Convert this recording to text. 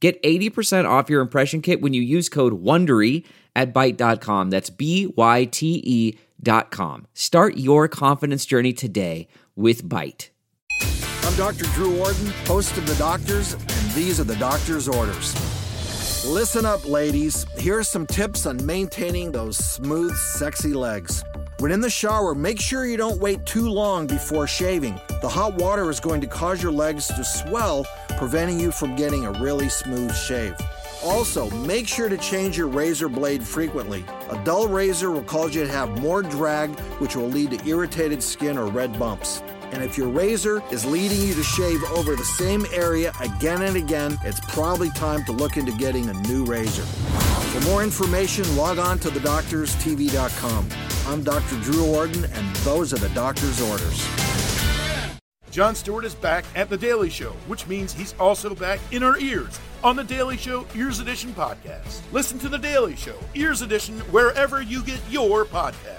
Get 80% off your impression kit when you use code WONDERY at Byte.com. That's B-Y-T-E dot com. Start your confidence journey today with Byte. I'm Dr. Drew Ordon, host of The Doctors, and these are The Doctor's Orders. Listen up, ladies. Here are some tips on maintaining those smooth, sexy legs. When in the shower, make sure you don't wait too long before shaving. The hot water is going to cause your legs to swell, preventing you from getting a really smooth shave. Also, make sure to change your razor blade frequently. A dull razor will cause you to have more drag, which will lead to irritated skin or red bumps. And if your razor is leading you to shave over the same area again and again, it's probably time to look into getting a new razor. For more information, log on to thedoctorstv.com. I'm Dr. Drew Ordon, and those are the doctor's orders. Jon Stewart is back at The Daily Show, which means he's also back in our ears on The Daily Show Ears Edition podcast. Listen to The Daily Show Ears Edition wherever you get your podcast.